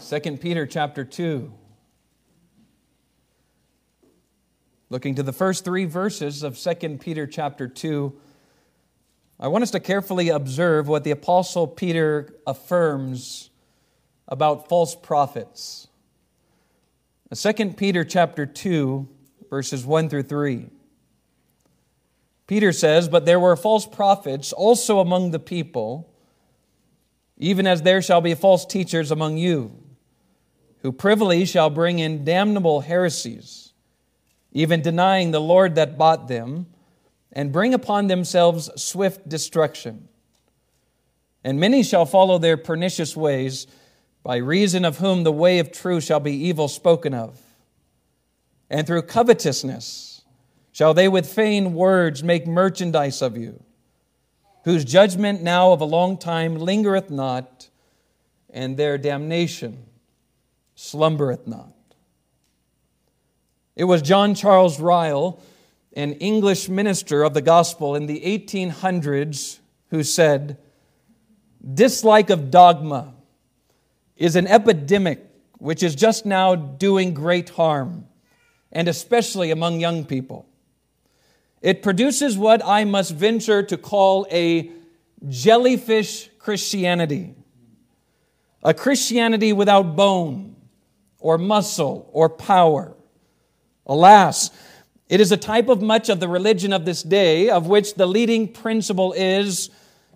2 Peter chapter 2. Looking to the first three verses of 2 Peter chapter 2, I want us to carefully observe what the Apostle Peter affirms about false prophets. 2 Peter chapter 2, verses 1 through 3. Peter says, But there were false prophets also among the people, even as there shall be false teachers among you, who privily shall bring in damnable heresies even denying the Lord that bought them, and bring upon themselves swift destruction. And many shall follow their pernicious ways, by reason of whom the way of truth shall be evil spoken of. And through covetousness shall they with vain words make merchandise of you, whose judgment now of a long time lingereth not, and their damnation slumbereth not. It was John Charles Ryle, an English minister of the gospel in the 1800s, who said, Dislike of dogma is an epidemic which is just now doing great harm, and especially among young people. It produces what I must venture to call a jellyfish Christianity, a Christianity without bone or muscle or power Alas, it is a type of much of the religion of this day of which the leading principle is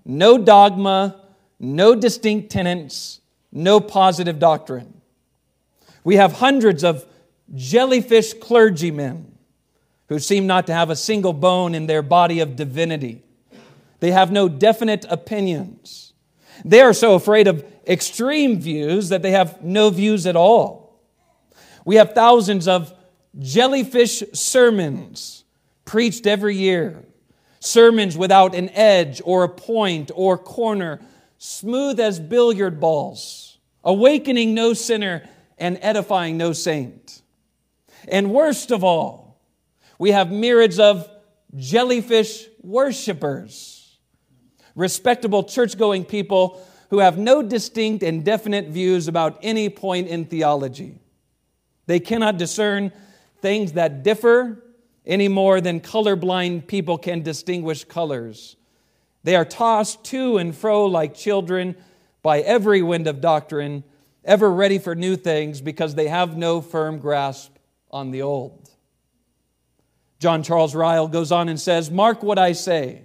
no dogma, no distinct tenets, no positive doctrine. We have hundreds of jellyfish clergymen who seem not to have a single bone in their body of divinity. They have no definite opinions. They are so afraid of extreme views that they have no views at all. We have thousands of jellyfish sermons preached every year. Sermons without an edge or a point or corner, smooth as billiard balls, awakening no sinner and edifying no saint. And worst of all, we have myriads of jellyfish worshipers, respectable church going people who have no distinct and definite views about any point in theology. They cannot discern things that differ any more than colorblind people can distinguish colors. They are tossed to and fro like children by every wind of doctrine, ever ready for new things because they have no firm grasp on the old. John Charles Ryle goes on and says, Mark what I say.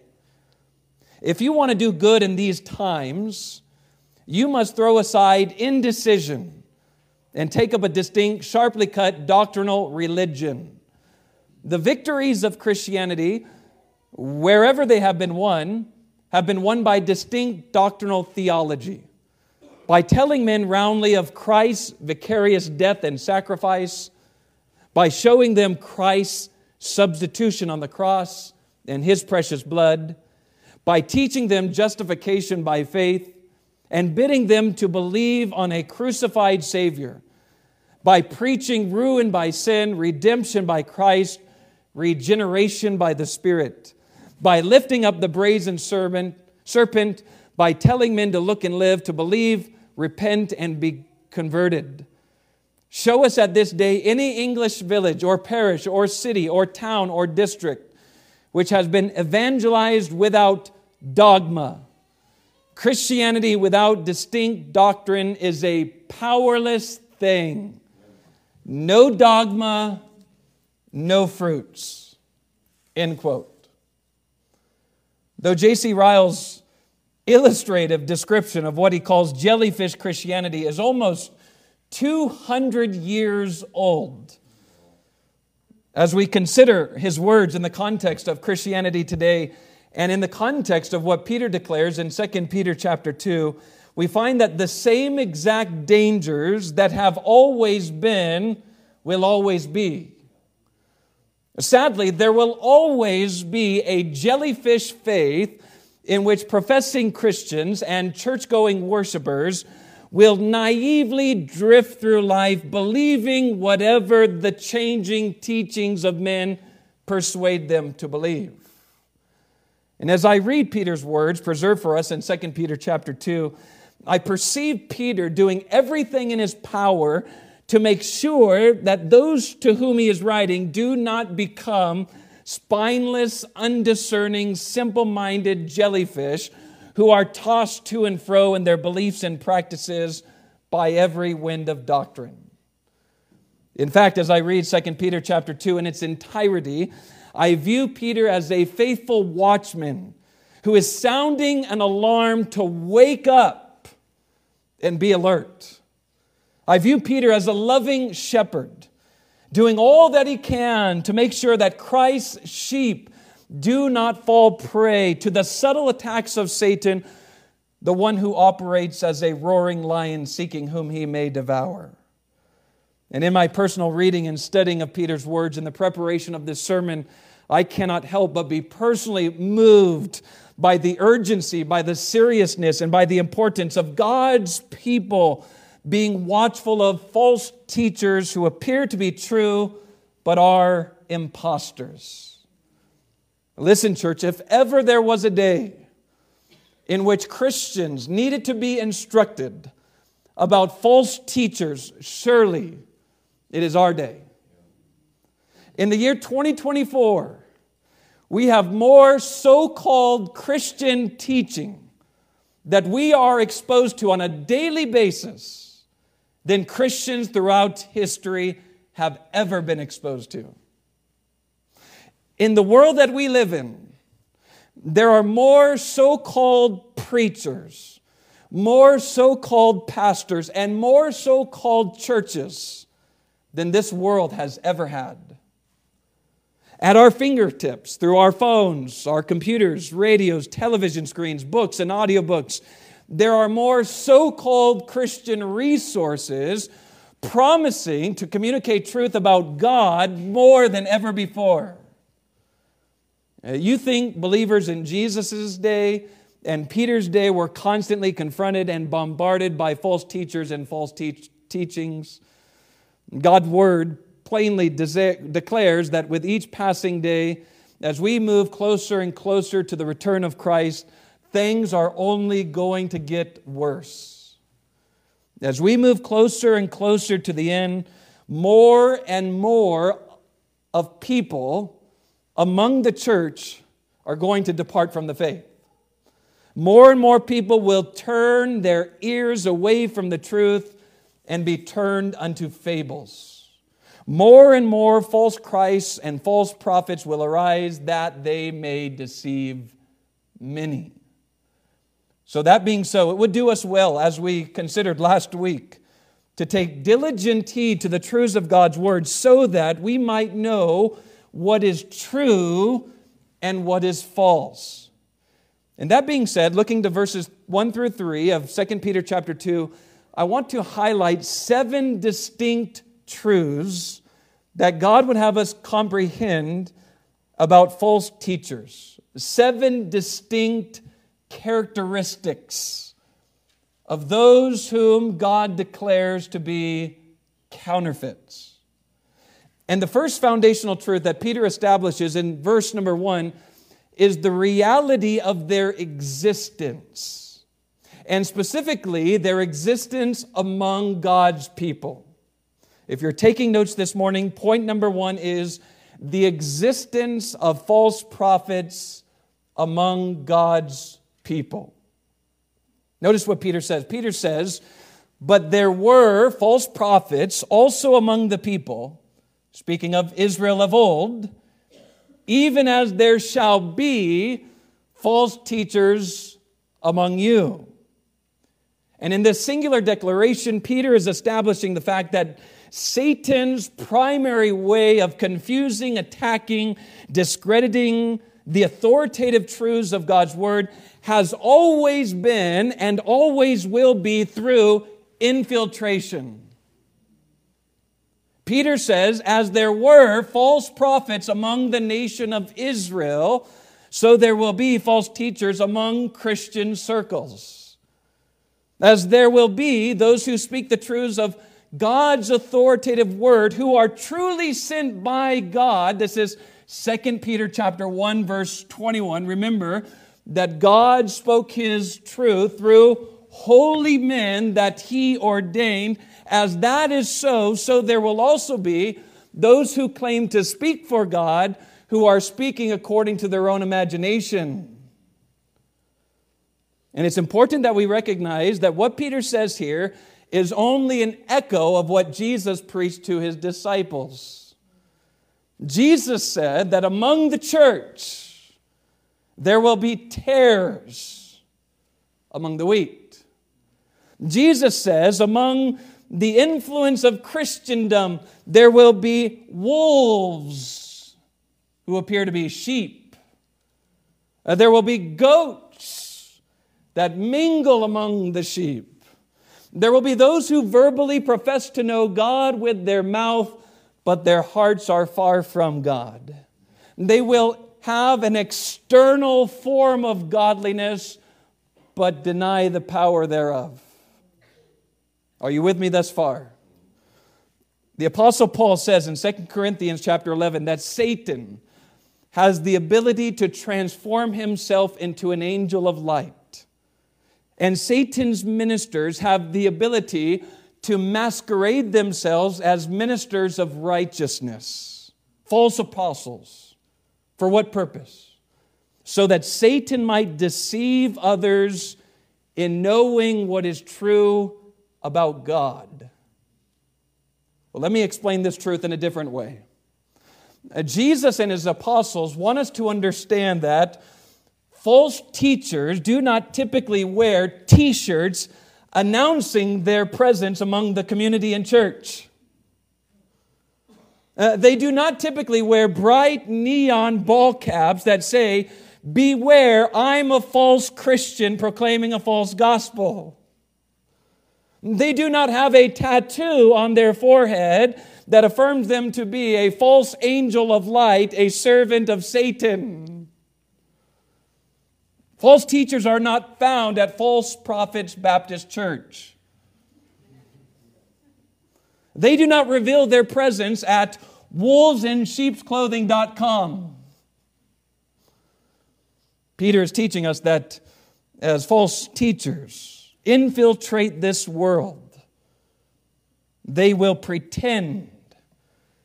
If you want to do good in these times, you must throw aside indecision and take up a distinct, sharply cut doctrinal religion. The victories of Christianity, wherever they have been won, have been won by distinct doctrinal theology. By telling men roundly of Christ's vicarious death and sacrifice, by showing them Christ's substitution on the cross and his precious blood, by teaching them justification by faith, and bidding them to believe on a crucified Savior by preaching ruin by sin, redemption by Christ, regeneration by the Spirit, by lifting up the brazen serpent, by telling men to look and live, to believe, repent, and be converted. Show us at this day any English village or parish or city or town or district which has been evangelized without dogma Christianity without distinct doctrine is a powerless thing. No dogma, no fruits. End quote. Though J.C. Ryle's illustrative description of what he calls jellyfish Christianity is almost 200 years old, as we consider his words in the context of Christianity today, and in the context of what Peter declares in 2 Peter chapter 2, we find that the same exact dangers that have always been will always be. Sadly, there will always be a jellyfish faith in which professing Christians and church going worshipers will naively drift through life believing whatever the changing teachings of men persuade them to believe. And as I read Peter's words preserved for us in 2 Peter chapter 2, I perceive Peter doing everything in his power to make sure that those to whom he is writing do not become spineless, undiscerning, simple minded jellyfish who are tossed to and fro in their beliefs and practices by every wind of doctrine. In fact, as I read 2 Peter chapter 2 in its entirety, I view Peter as a faithful watchman who is sounding an alarm to wake up and be alert. I view Peter as a loving shepherd, doing all that he can to make sure that Christ's sheep do not fall prey to the subtle attacks of Satan, the one who operates as a roaring lion seeking whom he may devour. And in my personal reading and studying of Peter's words in the preparation of this sermon, I cannot help but be personally moved by the urgency, by the seriousness, and by the importance of God's people being watchful of false teachers who appear to be true but are impostors. Listen, church, if ever there was a day in which Christians needed to be instructed about false teachers, surely it is our day. In the year 2024, we have more so called Christian teaching that we are exposed to on a daily basis than Christians throughout history have ever been exposed to. In the world that we live in, there are more so called preachers, more so called pastors, and more so called churches than this world has ever had. At our fingertips, through our phones, our computers, radios, television screens, books, and audiobooks, there are more so called Christian resources promising to communicate truth about God more than ever before. Uh, you think believers in Jesus' day and Peter's day were constantly confronted and bombarded by false teachers and false teach- teachings? God's word plainly declares that with each passing day, as we move closer and closer to the return of Christ, things are only going to get worse. As we move closer and closer to the end, more and more of people among the church are going to depart from the faith. More and more people will turn their ears away from the truth and be turned unto fables. More and more false Christs and false prophets will arise that they may deceive many. So, that being so, it would do us well, as we considered last week, to take diligent heed to the truths of God's word so that we might know what is true and what is false. And that being said, looking to verses 1 through 3 of 2 Peter chapter 2, I want to highlight seven distinct truths that God would have us comprehend about false teachers. Seven distinct characteristics of those whom God declares to be counterfeits. And the first foundational truth that Peter establishes in verse number one is the reality of their existence and specifically their existence among God's people. If you're taking notes this morning, point number one is the existence of false prophets among God's people. Notice what Peter says. Peter says, But there were false prophets also among the people, speaking of Israel of old, even as there shall be false teachers among you. And in this singular declaration, Peter is establishing the fact that Satan's primary way of confusing, attacking, discrediting the authoritative truths of God's word has always been and always will be through infiltration. Peter says, as there were false prophets among the nation of Israel, so there will be false teachers among Christian circles as there will be those who speak the truths of God's authoritative word who are truly sent by God. This is 2 Peter chapter 1 verse 21. Remember that God spoke his truth through holy men that he ordained. As that is so, so there will also be those who claim to speak for God who are speaking according to their own imagination. And it's important that we recognize that what Peter says here is only an echo of what Jesus preached to his disciples. Jesus said that among the church there will be tares among the wheat. Jesus says among the influence of Christendom there will be wolves who appear to be sheep. Uh, there will be goats that mingle among the sheep. There will be those who verbally profess to know God with their mouth, but their hearts are far from God. They will have an external form of godliness, but deny the power thereof. Are you with me thus far? The apostle Paul says in 2 Corinthians chapter 11 that Satan has the ability to transform himself into an angel of light. And Satan's ministers have the ability to masquerade themselves as ministers of righteousness, false apostles. For what purpose? So that Satan might deceive others in knowing what is true about God. Well, let me explain this truth in a different way. Uh, Jesus and his apostles want us to understand that false teachers do not typically wear t shirts announcing their presence among the community and church. Uh, they do not typically wear bright neon ball caps that say, Beware, I'm a false Christian proclaiming a false gospel. They do not have a tattoo on their forehead that affirms them to be a false angel of light, a servant of Satan. False teachers are not found at False Prophets Baptist Church. They do not reveal their presence at wolvesinsheepsclothing.com. Peter is teaching us that as false teachers infiltrate this world, they will pretend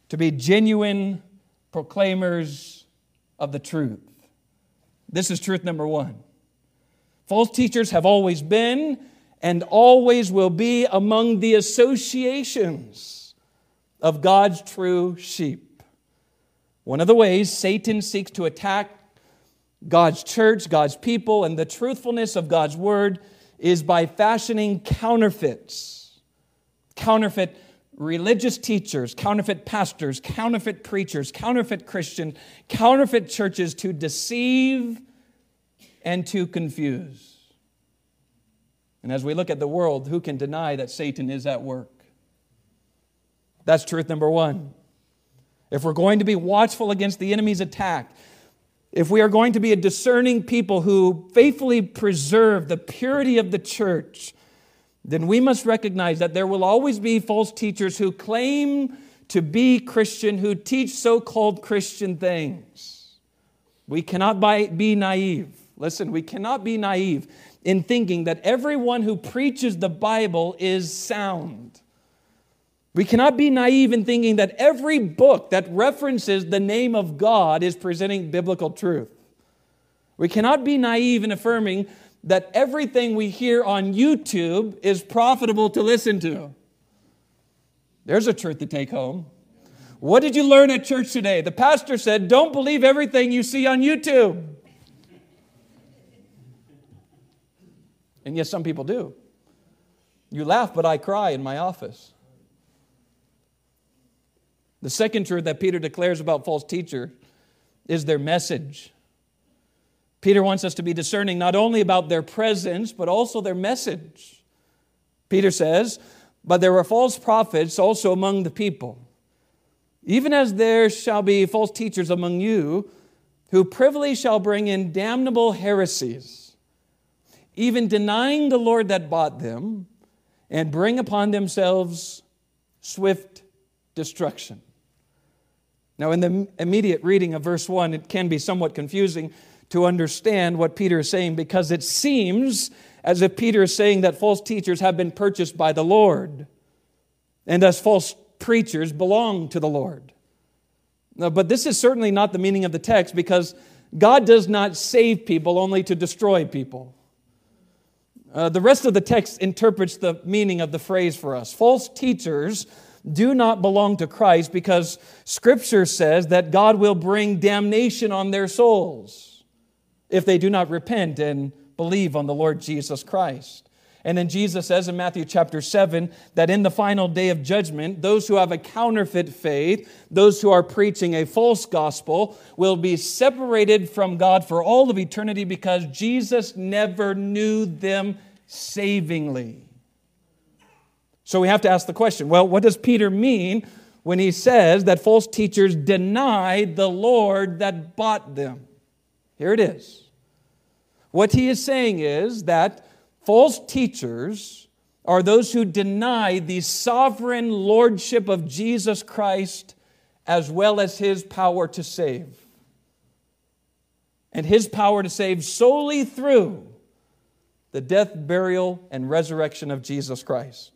to be genuine proclaimers of the truth. This is truth number one. False teachers have always been and always will be among the associations of God's true sheep. One of the ways Satan seeks to attack God's church, God's people, and the truthfulness of God's word is by fashioning counterfeits. Counterfeit religious teachers, counterfeit pastors, counterfeit preachers, counterfeit Christians, counterfeit churches to deceive and to confuse. And as we look at the world, who can deny that Satan is at work? That's truth number one. If we're going to be watchful against the enemy's attack, if we are going to be a discerning people who faithfully preserve the purity of the church, then we must recognize that there will always be false teachers who claim to be Christian, who teach so called Christian things. We cannot be naive. Listen, we cannot be naive in thinking that everyone who preaches the Bible is sound. We cannot be naive in thinking that every book that references the name of God is presenting biblical truth. We cannot be naive in affirming that everything we hear on YouTube is profitable to listen to. There's a truth to take home. What did you learn at church today? The pastor said, Don't believe everything you see on YouTube. And yes, some people do. You laugh, but I cry in my office. The second truth that Peter declares about false teacher is their message. Peter wants us to be discerning not only about their presence, but also their message. Peter says, But there were false prophets also among the people, even as there shall be false teachers among you, who privily shall bring in damnable heresies even denying the Lord that bought them, and bring upon themselves swift destruction. Now, in the immediate reading of verse 1, it can be somewhat confusing to understand what Peter is saying because it seems as if Peter is saying that false teachers have been purchased by the Lord and as false preachers belong to the Lord. But this is certainly not the meaning of the text because God does not save people only to destroy people. Uh, the rest of the text interprets the meaning of the phrase for us. False teachers do not belong to Christ because Scripture says that God will bring damnation on their souls if they do not repent and believe on the Lord Jesus Christ. And then Jesus says in Matthew chapter 7 that in the final day of judgment, those who have a counterfeit faith, those who are preaching a false gospel, will be separated from God for all of eternity because Jesus never knew them savingly. So we have to ask the question well, what does Peter mean when he says that false teachers denied the Lord that bought them? Here it is. What he is saying is that False teachers are those who deny the sovereign lordship of Jesus Christ as well as his power to save. And his power to save solely through the death, burial, and resurrection of Jesus Christ.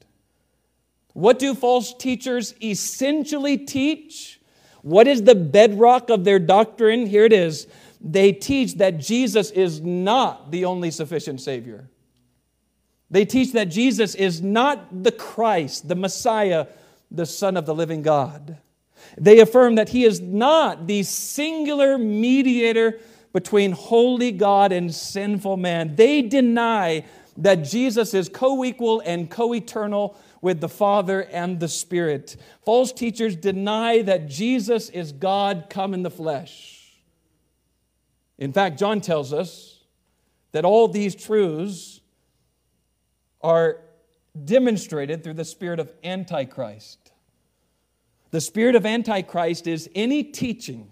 What do false teachers essentially teach? What is the bedrock of their doctrine? Here it is. They teach that Jesus is not the only sufficient Savior. They teach that Jesus is not the Christ, the Messiah, the Son of the living God. They affirm that he is not the singular mediator between holy God and sinful man. They deny that Jesus is co equal and co eternal with the Father and the Spirit. False teachers deny that Jesus is God come in the flesh. In fact, John tells us that all these truths are demonstrated through the spirit of Antichrist. The spirit of Antichrist is any teaching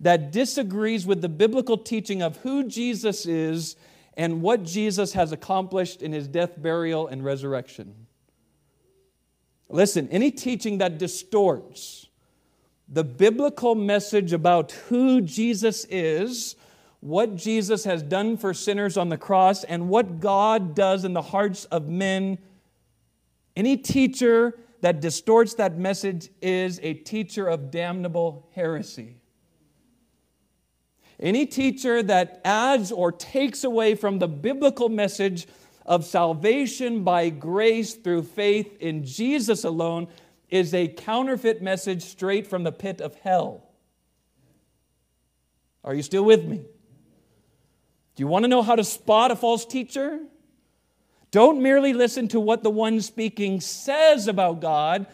that disagrees with the biblical teaching of who Jesus is and what Jesus has accomplished in his death, burial, and resurrection. Listen, any teaching that distorts the biblical message about who Jesus is what Jesus has done for sinners on the cross and what God does in the hearts of men. Any teacher that distorts that message is a teacher of damnable heresy. Any teacher that adds or takes away from the biblical message of salvation by grace through faith in Jesus alone is a counterfeit message straight from the pit of hell. Are you still with me? Do you want to know how to spot a false teacher? Don't merely listen to what the one speaking says about God.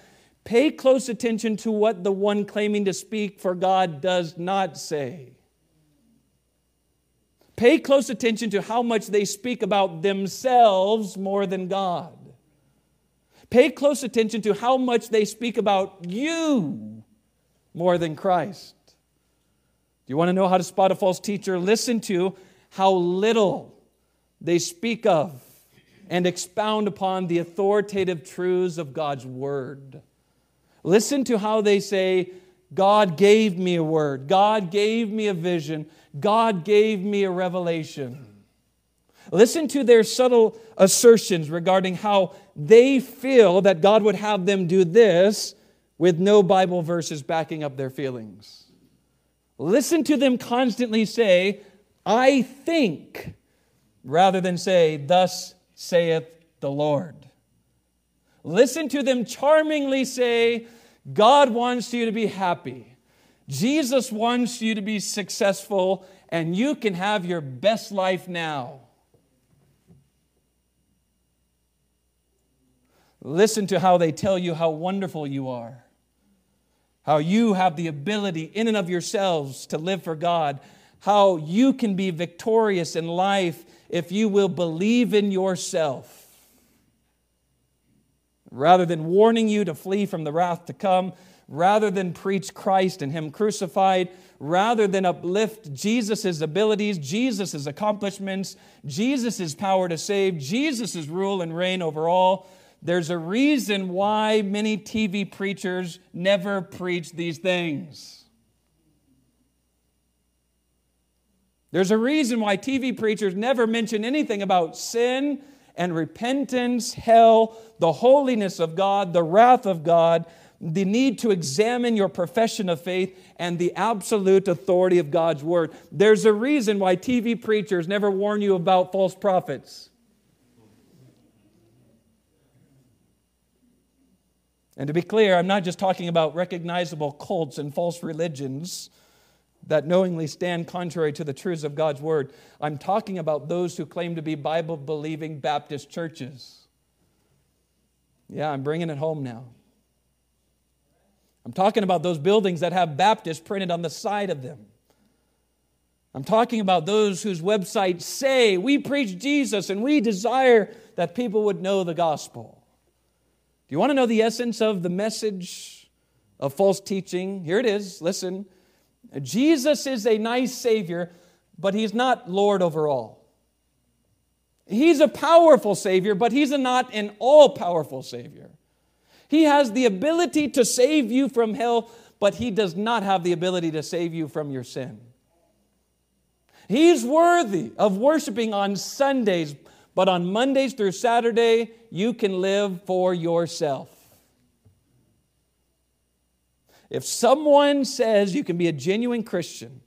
Pay close attention to what the one claiming to speak for God does not say. Pay close attention to how much they speak about themselves more than God. Pay close attention to how much they speak about you more than Christ. Do you want to know how to spot a false teacher? Listen to how little they speak of and expound upon the authoritative truths of God's Word. Listen to how they say, God gave me a word, God gave me a vision, God gave me a revelation. Listen to their subtle assertions regarding how they feel that God would have them do this with no Bible verses backing up their feelings. Listen to them constantly say, I think, rather than say, Thus saith the Lord. Listen to them charmingly say, God wants you to be happy. Jesus wants you to be successful, and you can have your best life now. Listen to how they tell you how wonderful you are, how you have the ability in and of yourselves to live for God, how you can be victorious in life if you will believe in yourself. Rather than warning you to flee from the wrath to come, rather than preach Christ and Him crucified, rather than uplift Jesus' abilities, Jesus' accomplishments, Jesus' power to save, Jesus' rule and reign over all, there's a reason why many TV preachers never preach these things. There's a reason why TV preachers never mention anything about sin and repentance, hell, the holiness of God, the wrath of God, the need to examine your profession of faith, and the absolute authority of God's word. There's a reason why TV preachers never warn you about false prophets. And to be clear, I'm not just talking about recognizable cults and false religions that knowingly stand contrary to the truths of God's word. I'm talking about those who claim to be Bible believing Baptist churches. Yeah, I'm bringing it home now. I'm talking about those buildings that have Baptist printed on the side of them. I'm talking about those whose websites say, We preach Jesus and we desire that people would know the gospel. Do you want to know the essence of the message of false teaching? Here it is. Listen. Jesus is a nice Savior, but He's not Lord over all. He's a powerful Savior, but He's not an all powerful Savior. He has the ability to save you from hell, but He does not have the ability to save you from your sin. He's worthy of worshiping on Sundays, but on Mondays through Saturday, you can live for yourself. If someone says you can be a genuine Christian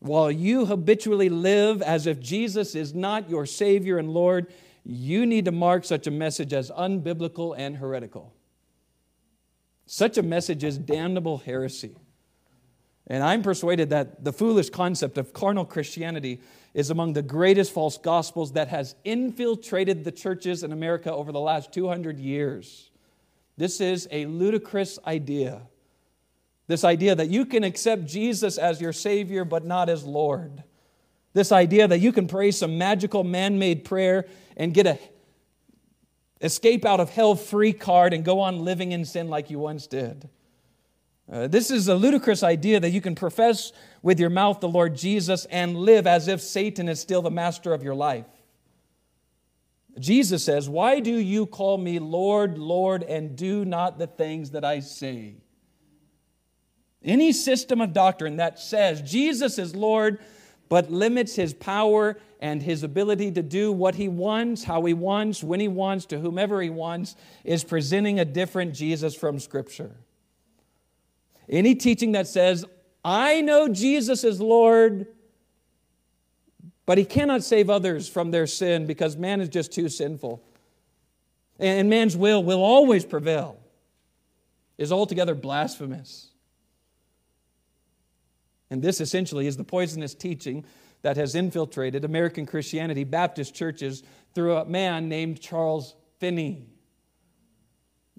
while you habitually live as if Jesus is not your Savior and Lord, you need to mark such a message as unbiblical and heretical. Such a message is damnable heresy. And I'm persuaded that the foolish concept of carnal Christianity is among the greatest false gospels that has infiltrated the churches in America over the last 200 years. This is a ludicrous idea. This idea that you can accept Jesus as your Savior but not as Lord. This idea that you can pray some magical man made prayer and get a escape out of hell free card and go on living in sin like you once did. Uh, this is a ludicrous idea that you can profess with your mouth the Lord Jesus and live as if Satan is still the master of your life. Jesus says, Why do you call me Lord, Lord, and do not the things that I say? Any system of doctrine that says Jesus is Lord but limits his power and his ability to do what he wants, how he wants, when he wants, to whomever he wants, is presenting a different Jesus from Scripture. Any teaching that says, I know Jesus is Lord, but he cannot save others from their sin because man is just too sinful, and man's will will always prevail, is altogether blasphemous. And this essentially is the poisonous teaching that has infiltrated American Christianity, Baptist churches, through a man named Charles Finney.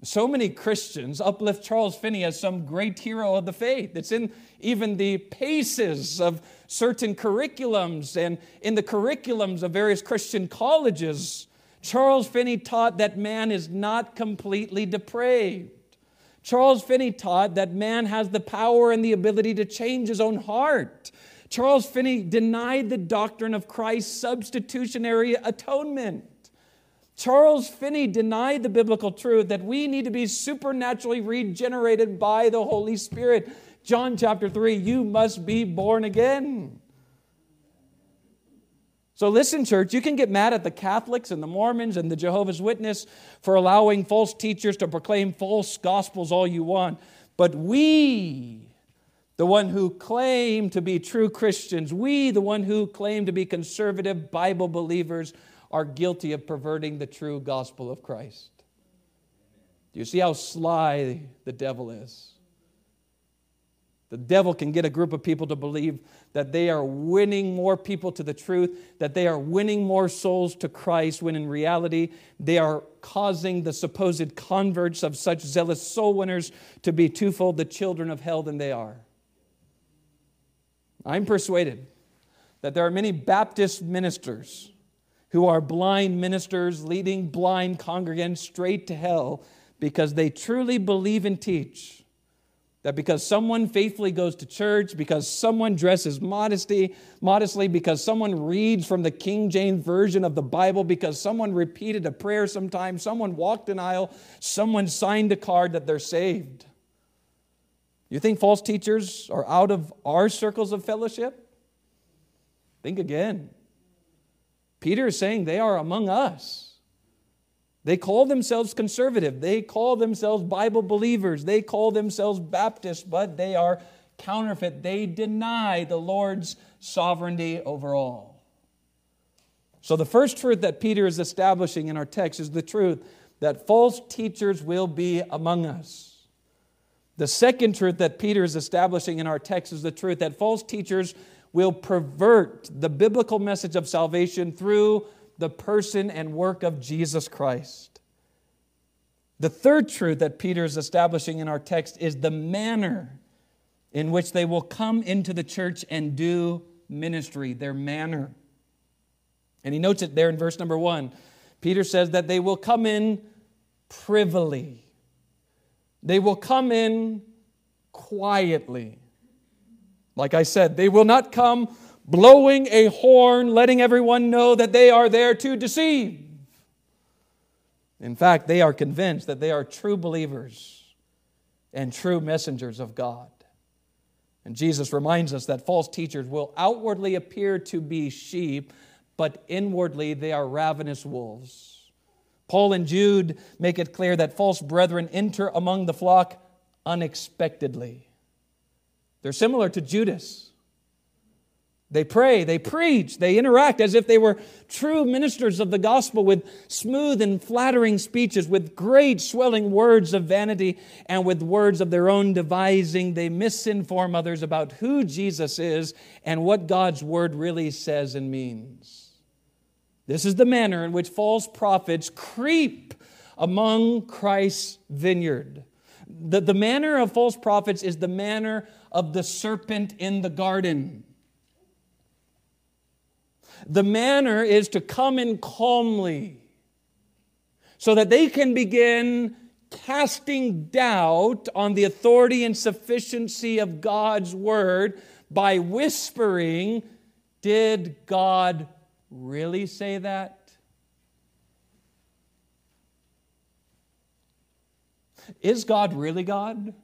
So many Christians uplift Charles Finney as some great hero of the faith. It's in even the paces of certain curriculums and in the curriculums of various Christian colleges. Charles Finney taught that man is not completely depraved. Charles Finney taught that man has the power and the ability to change his own heart. Charles Finney denied the doctrine of Christ's substitutionary atonement. Charles Finney denied the biblical truth that we need to be supernaturally regenerated by the Holy Spirit. John chapter 3, you must be born again. So, listen, church, you can get mad at the Catholics and the Mormons and the Jehovah's Witness for allowing false teachers to proclaim false gospels all you want. But we, the one who claim to be true Christians, we, the one who claim to be conservative Bible believers, are guilty of perverting the true gospel of Christ. Do you see how sly the devil is? The devil can get a group of people to believe that they are winning more people to the truth, that they are winning more souls to Christ, when in reality, they are causing the supposed converts of such zealous soul winners to be twofold the children of hell than they are. I'm persuaded that there are many Baptist ministers who are blind ministers leading blind congregants straight to hell because they truly believe and teach that because someone faithfully goes to church, because someone dresses modesty, modestly, because someone reads from the King James Version of the Bible, because someone repeated a prayer sometime, someone walked an aisle, someone signed a card that they're saved. You think false teachers are out of our circles of fellowship? Think again. Peter is saying they are among us. They call themselves conservative. They call themselves Bible believers. They call themselves Baptists, but they are counterfeit. They deny the Lord's sovereignty over all. So, the first truth that Peter is establishing in our text is the truth that false teachers will be among us. The second truth that Peter is establishing in our text is the truth that false teachers will pervert the biblical message of salvation through the person and work of Jesus Christ. The third truth that Peter is establishing in our text is the manner in which they will come into the church and do ministry, their manner. And he notes it there in verse number one. Peter says that they will come in privily, they will come in quietly. Like I said, they will not come blowing a horn, letting everyone know that they are there to deceive. In fact, they are convinced that they are true believers and true messengers of God. And Jesus reminds us that false teachers will outwardly appear to be sheep, but inwardly they are ravenous wolves. Paul and Jude make it clear that false brethren enter among the flock unexpectedly. They're similar to Judas. They pray, they preach, they interact as if they were true ministers of the gospel with smooth and flattering speeches, with great swelling words of vanity, and with words of their own devising. They misinform others about who Jesus is and what God's word really says and means. This is the manner in which false prophets creep among Christ's vineyard. The, the manner of false prophets is the manner of the serpent in the garden. The manner is to come in calmly so that they can begin casting doubt on the authority and sufficiency of God's word by whispering, Did God really say that? Is God really God?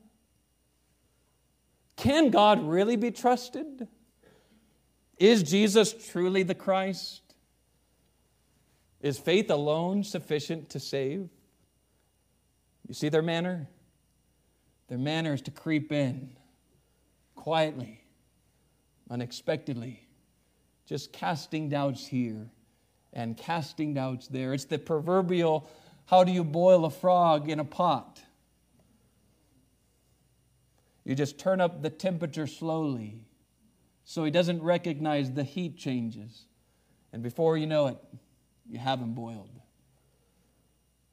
Can God really be trusted? Is Jesus truly the Christ? Is faith alone sufficient to save? You see their manner? Their manner is to creep in quietly, unexpectedly, just casting doubts here and casting doubts there. It's the proverbial how do you boil a frog in a pot? You just turn up the temperature slowly so he doesn't recognize the heat changes. And before you know it, you have him boiled.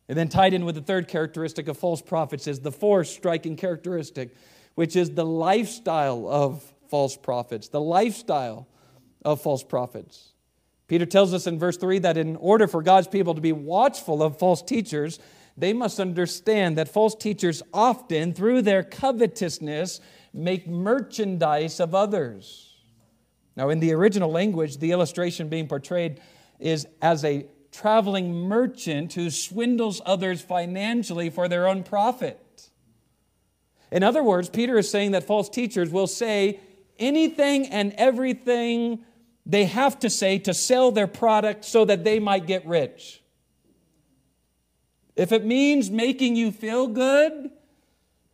And then tied in with the third characteristic of false prophets is the fourth striking characteristic, which is the lifestyle of false prophets. The lifestyle of false prophets. Peter tells us in verse 3 that in order for God's people to be watchful of false teachers, they must understand that false teachers often, through their covetousness, make merchandise of others. Now, in the original language, the illustration being portrayed is as a traveling merchant who swindles others financially for their own profit. In other words, Peter is saying that false teachers will say anything and everything they have to say to sell their product so that they might get rich. If it means making you feel good,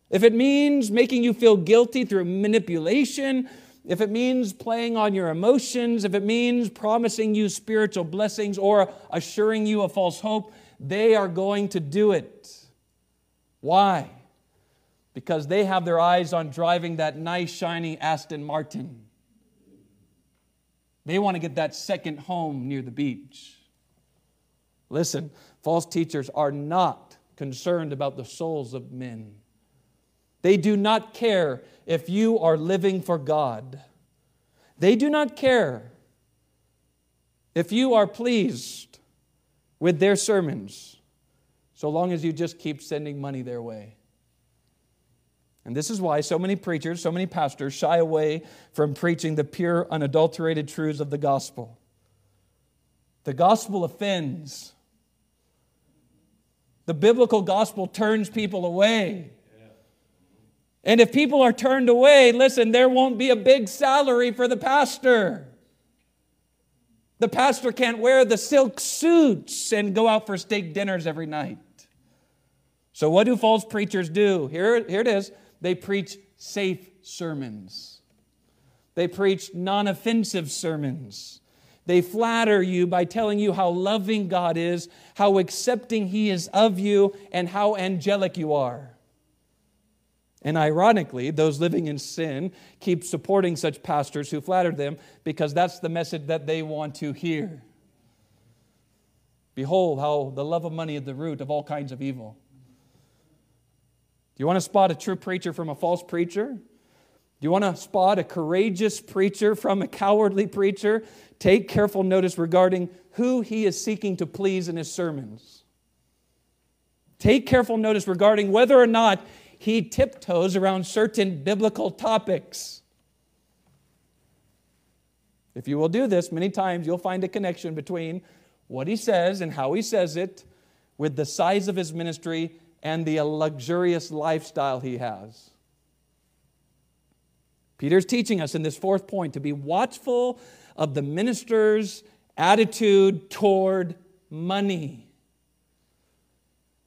if it means making you feel guilty through manipulation if it means playing on your emotions, if it means promising you spiritual blessings or assuring you a false hope, they are going to do it. Why? Because they have their eyes on driving that nice, shiny Aston Martin. They want to get that second home near the beach. Listen, false teachers are not concerned about the souls of men. They do not care if you are living for God. They do not care if you are pleased with their sermons, so long as you just keep sending money their way. And this is why so many preachers, so many pastors shy away from preaching the pure, unadulterated truths of the gospel. The gospel offends. The biblical gospel turns people away. And if people are turned away, listen, there won't be a big salary for the pastor. The pastor can't wear the silk suits and go out for steak dinners every night. So, what do false preachers do? Here, here it is they preach safe sermons, they preach non offensive sermons. They flatter you by telling you how loving God is, how accepting He is of you, and how angelic you are. And ironically, those living in sin keep supporting such pastors who flatter them because that's the message that they want to hear. Behold, how the love of money is the root of all kinds of evil. Do you want to spot a true preacher from a false preacher? Do you want to spot a courageous preacher from a cowardly preacher? Take careful notice regarding who he is seeking to please in his sermons. Take careful notice regarding whether or not he tiptoes around certain biblical topics. If you will do this, many times you'll find a connection between what he says and how he says it with the size of his ministry and the luxurious lifestyle he has. Peter's teaching us in this fourth point to be watchful of the minister's attitude toward money.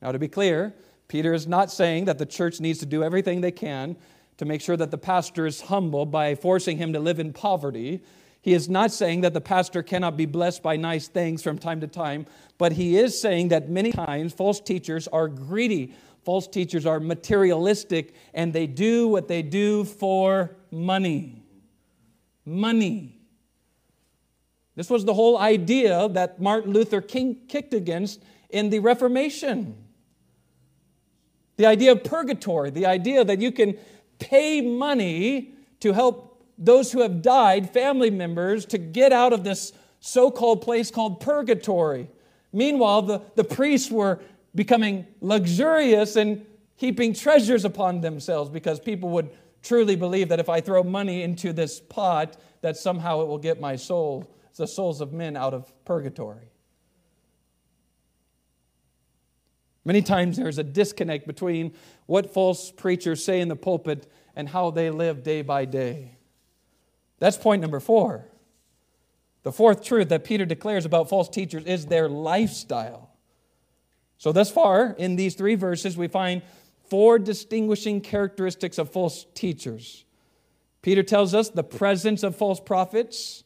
Now, to be clear, Peter is not saying that the church needs to do everything they can to make sure that the pastor is humble by forcing him to live in poverty. He is not saying that the pastor cannot be blessed by nice things from time to time, but he is saying that many times false teachers are greedy. False teachers are materialistic and they do what they do for money. Money. This was the whole idea that Martin Luther King kicked against in the Reformation. The idea of purgatory, the idea that you can pay money to help those who have died, family members, to get out of this so called place called purgatory. Meanwhile, the, the priests were becoming luxurious and heaping treasures upon themselves because people would truly believe that if I throw money into this pot, that somehow it will get my soul, the souls of men out of purgatory. Many times there's a disconnect between what false preachers say in the pulpit and how they live day by day. That's point number four. The fourth truth that Peter declares about false teachers is their lifestyle. So, thus far, in these three verses, we find four distinguishing characteristics of false teachers. Peter tells us the presence of false prophets,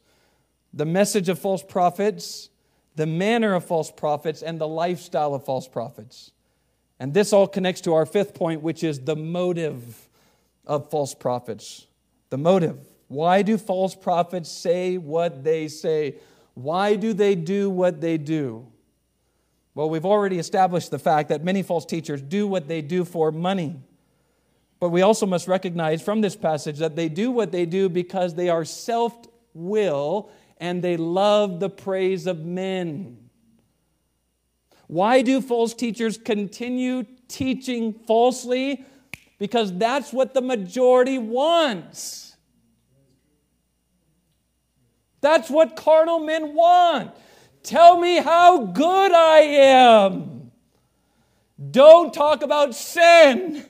the message of false prophets, the manner of false prophets, and the lifestyle of false prophets. And this all connects to our fifth point, which is the motive of false prophets. The motive. Why do false prophets say what they say? Why do they do what they do? Well, we've already established the fact that many false teachers do what they do for money. But we also must recognize from this passage that they do what they do because they are self will and they love the praise of men. Why do false teachers continue teaching falsely? Because that's what the majority wants. That's what carnal men want. Tell me how good I am. Don't talk about sin.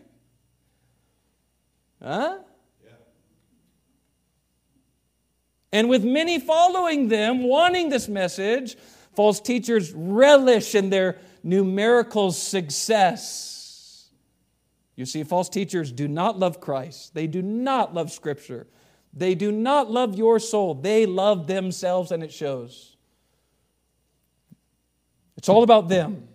Huh? And with many following them, wanting this message, false teachers relish in their numerical success. You see, false teachers do not love Christ, they do not love Scripture, they do not love your soul. They love themselves, and it shows. It's all about them.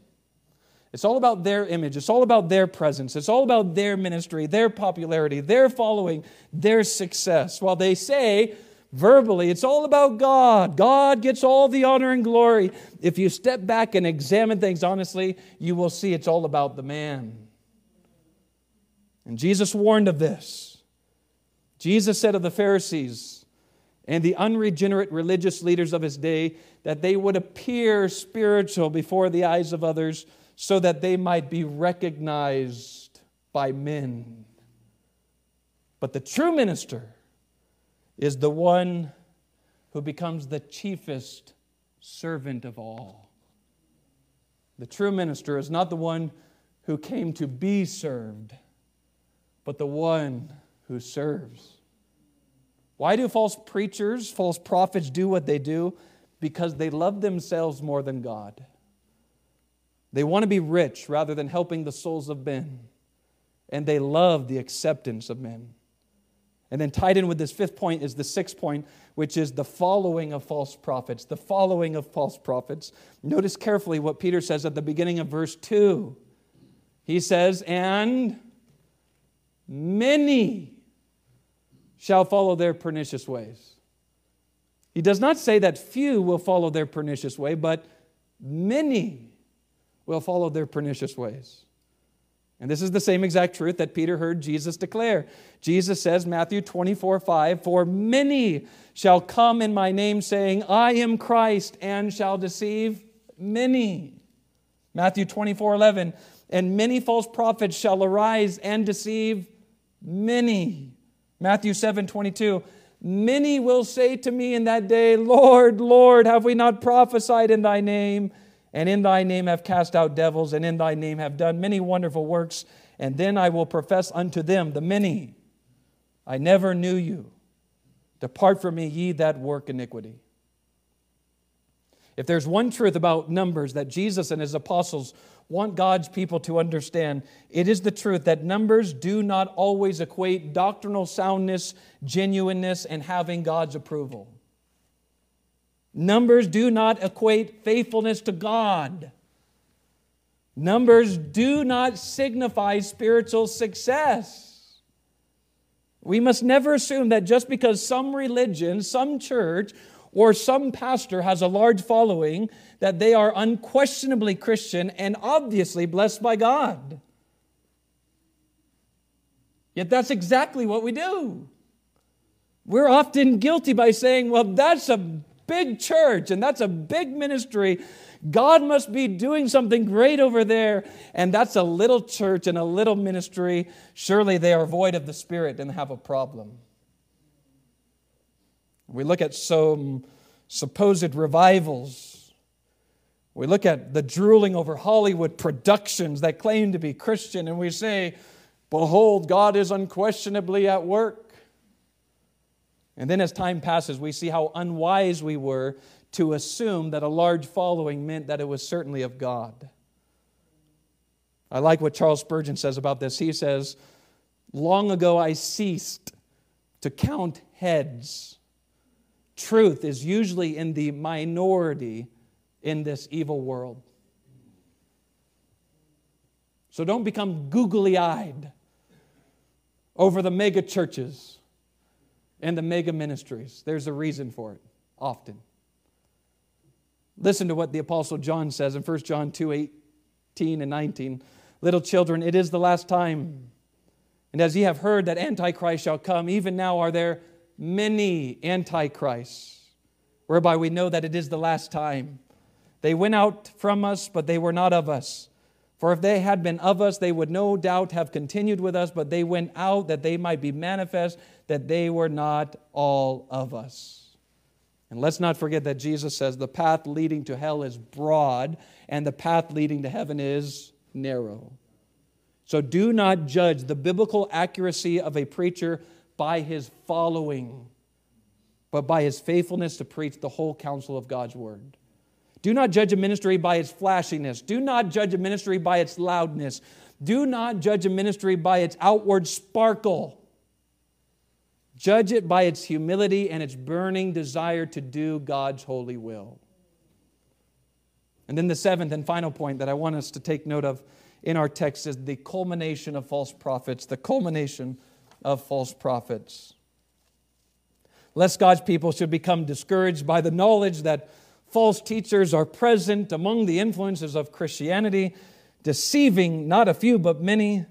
It's all about their image. It's all about their presence. It's all about their ministry, their popularity, their following, their success. While they say, verbally. It's all about God. God gets all the honor and glory. If you step back and examine things honestly, you will see it's all about the man. And Jesus warned of this. Jesus said of the Pharisees and the unregenerate religious leaders of his day that they would appear spiritual before the eyes of others so that they might be recognized by men. But the true minister, is the one who becomes the chiefest servant of all. The true minister is not the one who came to be served, but the one who serves. Why do false preachers, false prophets do what they do? because they love themselves more than God. They want to be rich rather than helping the souls of men. And they love the acceptance of men. And then tied in with this fifth point is the sixth point, which is the following of false prophets. The following of false prophets. Notice carefully what Peter says at the beginning of verse 2. He says, And many shall follow their pernicious ways. He does not say that few will follow their pernicious way, but many will follow their pernicious ways. And this is the same exact truth that Peter heard Jesus declare. Jesus says, Matthew 24, 5, For many shall come in my name, saying, I am Christ, and shall deceive many. Matthew 24, 11, And many false prophets shall arise and deceive many. Matthew 7, 22, Many will say to me in that day, Lord, Lord, have we not prophesied in thy name? And in thy name have cast out devils, and in thy name have done many wonderful works. And then I will profess unto them, the many, I never knew you. Depart from me, ye that work iniquity. If there's one truth about numbers that Jesus and his apostles want God's people to understand, it is the truth that numbers do not always equate doctrinal soundness, genuineness, and having God's approval. Numbers do not equate faithfulness to God. Numbers do not signify spiritual success. We must never assume that just because some religion, some church, or some pastor has a large following, that they are unquestionably Christian and obviously blessed by God. Yet that's exactly what we do. We're often guilty by saying, well, that's a big church and that's a big ministry. God must be doing something great over there. And that's a little church and a little ministry. Surely they are void of the Spirit and have a problem. We look at some supposed revivals. We look at the drooling over Hollywood productions that claim to be Christian, and we say, Behold, God is unquestionably at work. And then as time passes, we see how unwise we were to assume that a large following meant that it was certainly of God. I like what Charles Spurgeon says about this. He says, Long ago I ceased to count heads truth is usually in the minority in this evil world. So don't become googly eyed over the mega churches and the mega ministries. There's a reason for it, often. Listen to what the Apostle John says in 1 John 2 18 and 19. Little children, it is the last time. And as ye have heard that Antichrist shall come, even now are there many antichrists, whereby we know that it is the last time. They went out from us, but they were not of us. For if they had been of us, they would no doubt have continued with us, but they went out that they might be manifest that they were not all of us. And let's not forget that Jesus says the path leading to hell is broad, and the path leading to heaven is narrow. So do not judge the biblical accuracy of a preacher by his following, but by his faithfulness to preach the whole counsel of God's word. Do not judge a ministry by its flashiness. Do not judge a ministry by its loudness. Do not judge a ministry by its outward sparkle. Judge it by its humility and its burning desire to do God's holy will. And then the seventh and final point that I want us to take note of in our text is the culmination of false prophets, the culmination of false prophets. Lest God's people should become discouraged by the knowledge that false teachers are present among the influences of Christianity, deceiving not a few but many.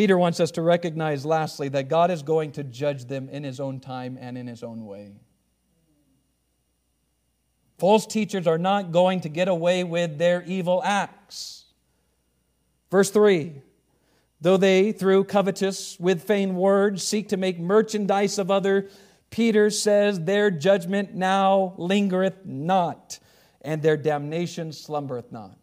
Peter wants us to recognize, lastly, that God is going to judge them in his own time and in his own way. False teachers are not going to get away with their evil acts. Verse 3 Though they, through covetous, with vain words, seek to make merchandise of other, Peter says, Their judgment now lingereth not, and their damnation slumbereth not.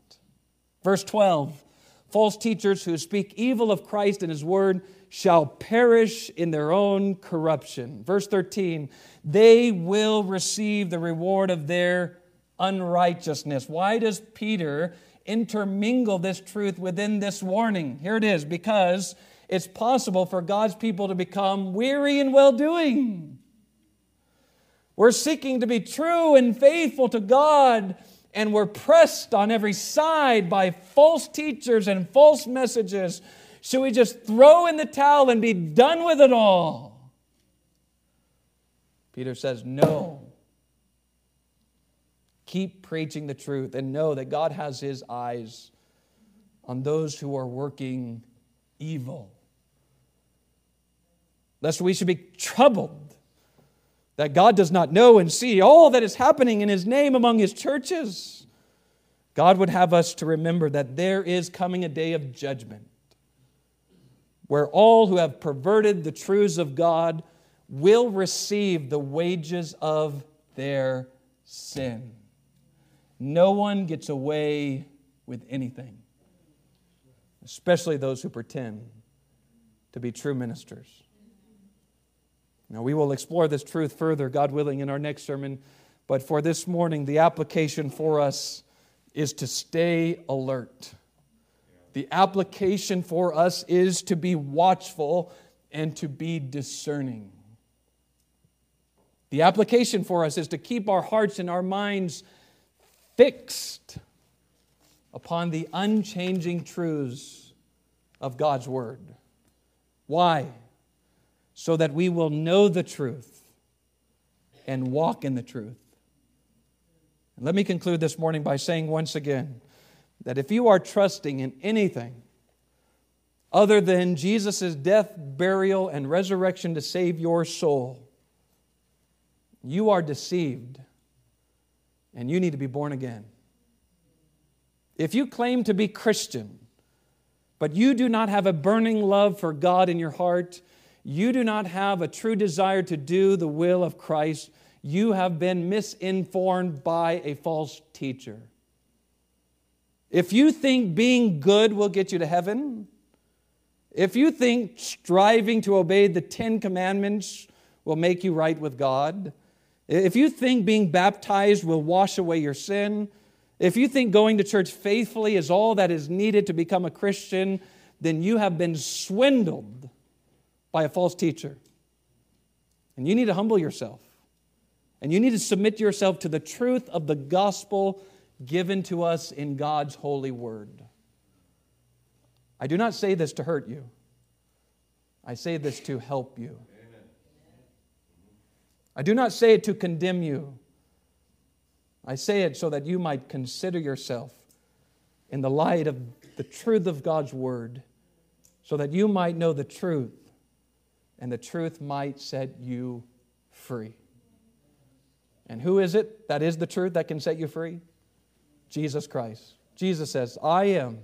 Verse 12 false teachers who speak evil of Christ and his word shall perish in their own corruption. Verse 13, they will receive the reward of their unrighteousness. Why does Peter intermingle this truth within this warning? Here it is because it's possible for God's people to become weary in well doing. We're seeking to be true and faithful to God, and we're pressed on every side by false teachers and false messages. Should we just throw in the towel and be done with it all? Peter says, No. Keep preaching the truth and know that God has his eyes on those who are working evil. Lest we should be troubled that God does not know and see all that is happening in his name among his churches. God would have us to remember that there is coming a day of judgment where all who have perverted the truths of God will receive the wages of their sin. No one gets away with anything, especially those who pretend to be true ministers. Now, we will explore this truth further, God willing, in our next sermon. But for this morning, the application for us is to stay alert. The application for us is to be watchful and to be discerning. The application for us is to keep our hearts and our minds fixed upon the unchanging truths of God's Word. Why? So that we will know the truth and walk in the truth. And let me conclude this morning by saying once again that if you are trusting in anything other than Jesus' death, burial, and resurrection to save your soul, you are deceived and you need to be born again. If you claim to be Christian, but you do not have a burning love for God in your heart, you do not have a true desire to do the will of Christ, you have been misinformed by a false teacher. If you think being good will get you to heaven, if you think striving to obey the Ten Commandments will make you right with God, if you think being baptized will wash away your sin, if you think going to church faithfully is all that is needed to become a Christian, then you have been swindled by a false teacher. And you need to humble yourself. And you need to submit yourself to the truth of the gospel given to us in God's holy word. I do not say this to hurt you, I say this to help you. I do not say it to condemn you. I say it so that you might consider yourself in the light of the truth of God's word, so that you might know the truth, and the truth might set you free. And who is it that is the truth that can set you free? Jesus Christ. Jesus says, I am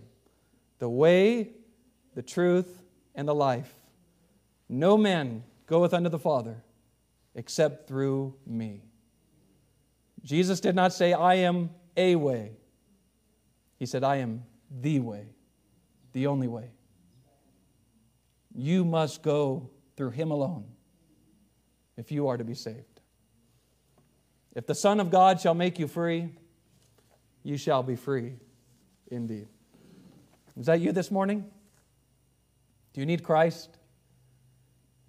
the way, the truth, and the life. No man goeth unto the Father except through me. Jesus did not say, I am a way. He said, I am the way, the only way. You must go through Him alone if you are to be saved. If the Son of God shall make you free, you shall be free indeed. Is that you this morning? Do you need Christ?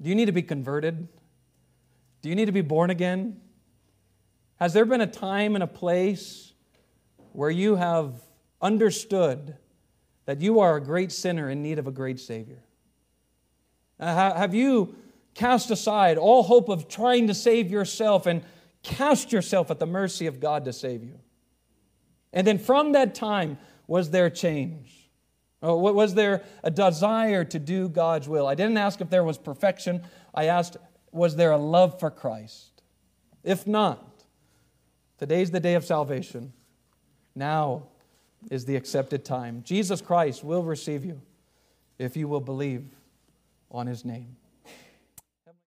Do you need to be converted? Do you need to be born again? Has there been a time and a place where you have understood that you are a great sinner in need of a great Savior? Uh, have you cast aside all hope of trying to save yourself and cast yourself at the mercy of God to save you? And then from that time, was there change? Oh, was there a desire to do God's will? I didn't ask if there was perfection. I asked, was there a love for Christ? If not, today's the day of salvation. Now is the accepted time. Jesus Christ will receive you if you will believe on his name.